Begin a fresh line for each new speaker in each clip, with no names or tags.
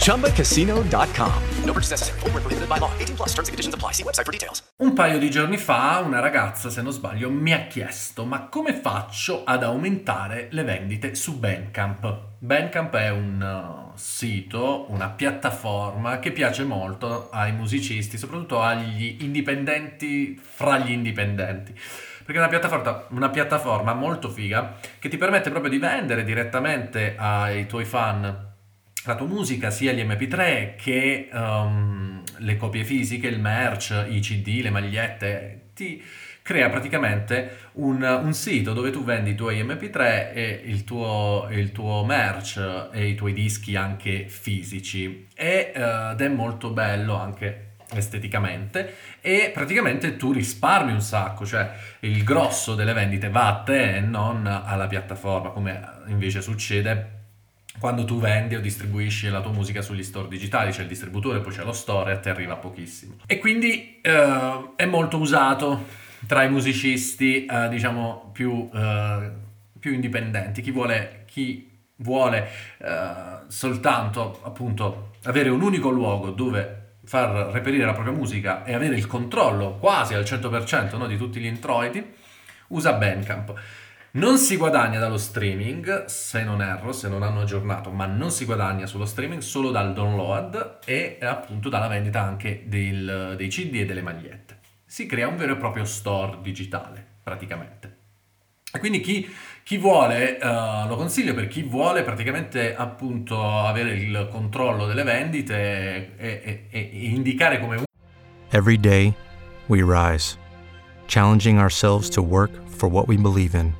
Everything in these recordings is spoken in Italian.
ChumbaCasino.com. No purchase necessary. Prohibited by law. 18 plus terms and conditions apply. See website for details.
Un paio di giorni fa una ragazza, se non sbaglio, mi ha chiesto ma come faccio ad aumentare le vendite su Bandcamp? Bandcamp è un uh, sito, una piattaforma che piace molto ai musicisti, soprattutto agli indipendenti fra gli indipendenti. Perché è una piattaforma, una piattaforma molto figa che ti permette proprio di vendere direttamente ai tuoi fan la tua musica, sia gli MP3 che um, le copie fisiche, il merch, i CD, le magliette, ti crea praticamente un, un sito dove tu vendi i tuoi MP3 e il tuo, il tuo merch e i tuoi dischi anche fisici. E, uh, ed è molto bello anche esteticamente e praticamente tu risparmi un sacco, cioè il grosso delle vendite va a te e non alla piattaforma come invece succede quando tu vendi o distribuisci la tua musica sugli store digitali, c'è il distributore, poi c'è lo store e a te arriva pochissimo. E quindi eh, è molto usato tra i musicisti, eh, diciamo, più, eh, più, indipendenti. Chi vuole, chi vuole eh, soltanto, appunto, avere un unico luogo dove far reperire la propria musica e avere il controllo quasi al 100% no, di tutti gli introiti, usa Bandcamp. Non si guadagna dallo streaming, se non erro, se non hanno aggiornato, ma non si guadagna sullo streaming solo dal download e appunto dalla vendita anche del, dei CD e delle magliette. Si crea un vero e proprio store digitale, praticamente. E quindi chi, chi vuole, uh, lo consiglio per chi vuole praticamente appunto avere il controllo delle vendite e, e, e indicare come...
Every day we rise, challenging ourselves to work for what we believe in.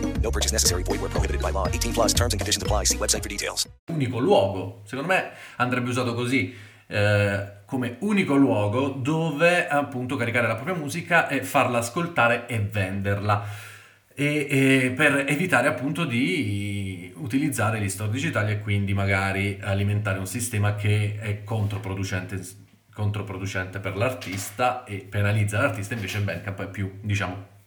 No purchase necessary. Void where prohibited by law. 18 plus terms and conditions apply. See website for details.
Unico luogo, secondo me andrebbe usato così. Eh, come unico luogo dove appunto caricare la propria musica e farla ascoltare e venderla e, e per evitare appunto di utilizzare gli store digitali e quindi magari alimentare un sistema che è controproducente, controproducente per l'artista e penalizza l'artista invece Bandcamp è più diciamo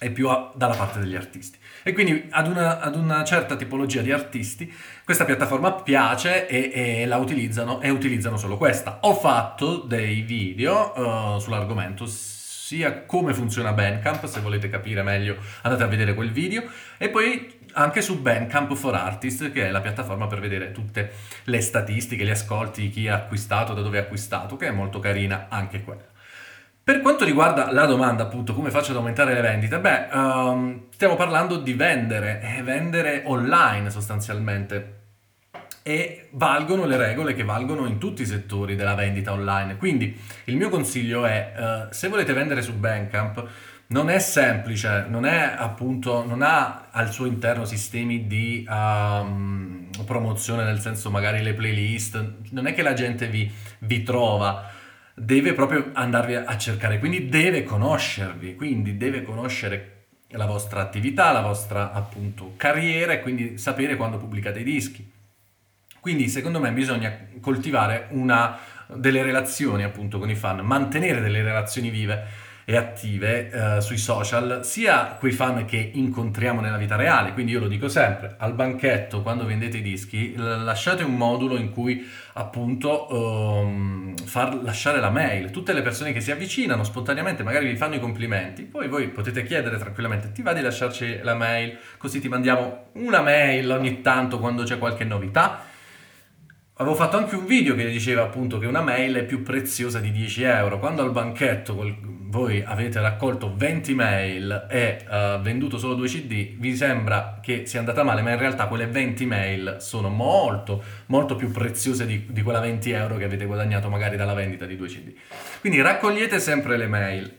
è più a, dalla parte degli artisti. E quindi ad una, ad una, certa tipologia di artisti questa piattaforma piace e, e, la utilizzano e utilizzano solo questa. Ho fatto dei video uh, sull'argomento sia come funziona Bandcamp, se volete capire meglio andate a vedere quel video, e poi anche su Bandcamp for Artists, che è la piattaforma per vedere tutte le statistiche, gli ascolti, chi ha acquistato, da dove ha acquistato, che è molto carina anche quella. Per quanto riguarda la domanda, appunto, come faccio ad aumentare le vendite? Beh, um, stiamo parlando di vendere, eh, vendere online sostanzialmente. E valgono le regole che valgono in tutti i settori della vendita online. Quindi il mio consiglio è, uh, se volete vendere su Bandcamp, non è semplice, non è appunto, non ha al suo interno sistemi di um, promozione, nel senso magari le playlist, non è che la gente vi, vi trova, deve proprio andarvi a cercare, quindi deve conoscervi, quindi deve conoscere la vostra attività, la vostra appunto carriera e quindi sapere quando pubblicate i dischi. Quindi secondo me bisogna coltivare una, delle relazioni appunto con i fan, mantenere delle relazioni vive e attive eh, sui social, sia quei fan che incontriamo nella vita reale, quindi io lo dico sempre, al banchetto quando vendete i dischi lasciate un modulo in cui appunto um, far lasciare la mail, tutte le persone che si avvicinano spontaneamente magari vi fanno i complimenti, poi voi potete chiedere tranquillamente ti va di lasciarci la mail, così ti mandiamo una mail ogni tanto quando c'è qualche novità Avevo fatto anche un video che diceva appunto che una mail è più preziosa di 10 euro. Quando al banchetto voi avete raccolto 20 mail e uh, venduto solo 2 CD, vi sembra che sia andata male, ma in realtà quelle 20 mail sono molto, molto più preziose di, di quella 20 euro che avete guadagnato magari dalla vendita di 2 CD. Quindi raccogliete sempre le mail.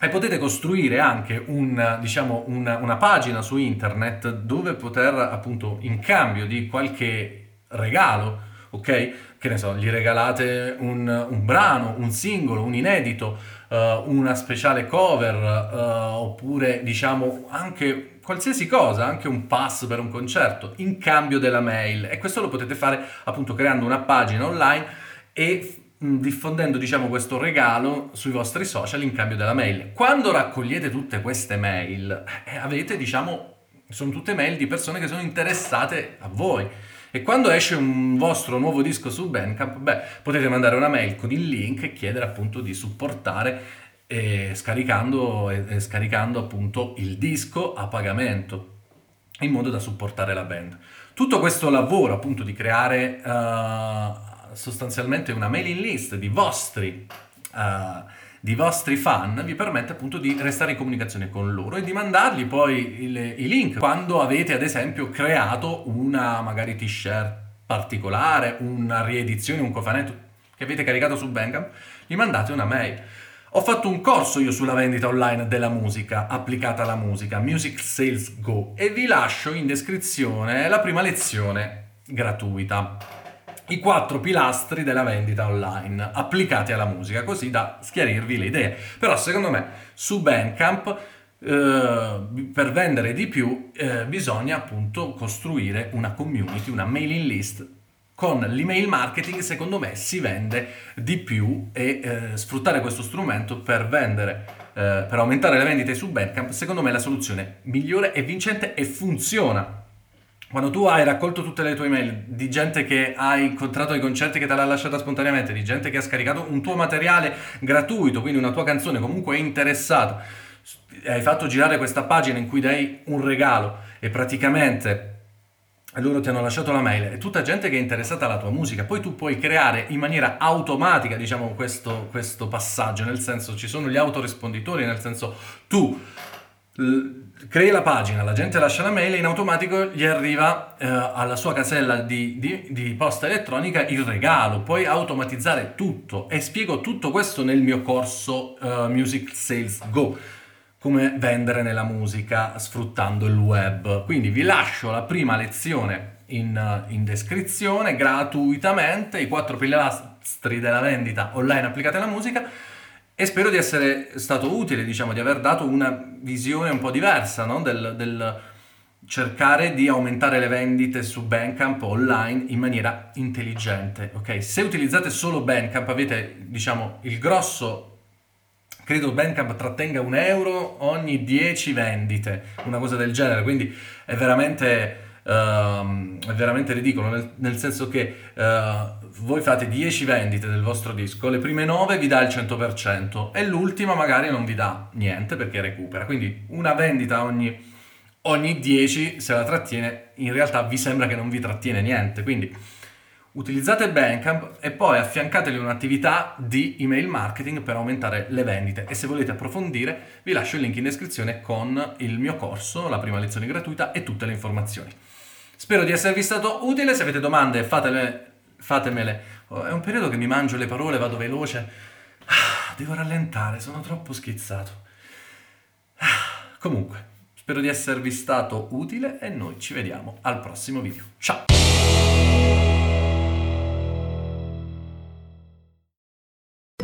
E potete costruire anche un, diciamo, una, una pagina su internet dove poter appunto in cambio di qualche regalo ok? Che ne so, gli regalate un, un brano, un singolo, un inedito, uh, una speciale cover, uh, oppure diciamo anche qualsiasi cosa, anche un pass per un concerto, in cambio della mail. E questo lo potete fare appunto creando una pagina online e diffondendo diciamo questo regalo sui vostri social in cambio della mail. Quando raccogliete tutte queste mail, eh, avete diciamo sono tutte mail di persone che sono interessate a voi e quando esce un vostro nuovo disco su Bandcamp, beh, potete mandare una mail con il link e chiedere appunto di supportare eh, scaricando, eh, scaricando appunto il disco a pagamento in modo da supportare la band. Tutto questo lavoro appunto di creare uh, sostanzialmente una mailing list di vostri uh, di vostri fan vi permette appunto di restare in comunicazione con loro e di mandargli poi il, i link quando avete ad esempio creato una magari t-shirt particolare, una riedizione, un cofanetto che avete caricato su Bandcamp, gli mandate una mail. Ho fatto un corso io sulla vendita online della musica applicata alla musica, Music Sales Go, e vi lascio in descrizione la prima lezione gratuita i quattro pilastri della vendita online applicati alla musica, così da schiarirvi le idee. Però secondo me su Bandcamp eh, per vendere di più eh, bisogna appunto costruire una community, una mailing list. Con l'email marketing secondo me si vende di più e eh, sfruttare questo strumento per vendere, eh, per aumentare le vendite su Bandcamp secondo me è la soluzione migliore e vincente e funziona quando tu hai raccolto tutte le tue email di gente che hai incontrato ai concerti che te l'ha lasciata spontaneamente, di gente che ha scaricato un tuo materiale gratuito, quindi una tua canzone comunque interessata, hai fatto girare questa pagina in cui dai un regalo e praticamente loro ti hanno lasciato la mail, è tutta gente che è interessata alla tua musica, poi tu puoi creare in maniera automatica, diciamo, questo, questo passaggio, nel senso ci sono gli autorisponditori, nel senso tu crei la pagina, la gente lascia la mail e in automatico gli arriva eh, alla sua casella di, di, di, posta elettronica il regalo. Puoi automatizzare tutto e spiego tutto questo nel mio corso uh, Music Sales Go. Come vendere nella musica sfruttando il web. Quindi vi lascio la prima lezione in, in descrizione gratuitamente, i quattro pilastri della vendita online applicati alla musica e spero di essere stato utile, diciamo, di aver dato una visione un po' diversa no? del, del, cercare di aumentare le vendite su Bandcamp online in maniera intelligente. Ok, se utilizzate solo Bandcamp avete, diciamo, il grosso credo Bandcamp trattenga un euro ogni 10 vendite, una cosa del genere, quindi è veramente uh, è veramente ridicolo, nel, nel senso che uh, voi fate 10 vendite del vostro disco, le prime 9 vi dà il 100% e l'ultima magari non vi dà niente perché recupera. Quindi una vendita ogni, ogni 10 se la trattiene, in realtà vi sembra che non vi trattiene niente. Quindi utilizzate Bandcamp e poi affiancateli un'attività di email marketing per aumentare le vendite e se volete approfondire vi lascio il link in descrizione con il mio corso, la prima lezione gratuita e tutte le informazioni. Spero di esservi stato utile, se avete domande fatele, fatemele. Oh, è un periodo che mi mangio le parole, vado veloce. Ah, devo rallentare, sono troppo schizzato. Comunque, spero di esservi stato utile e noi ci vediamo al prossimo video. Ciao!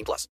18 plus.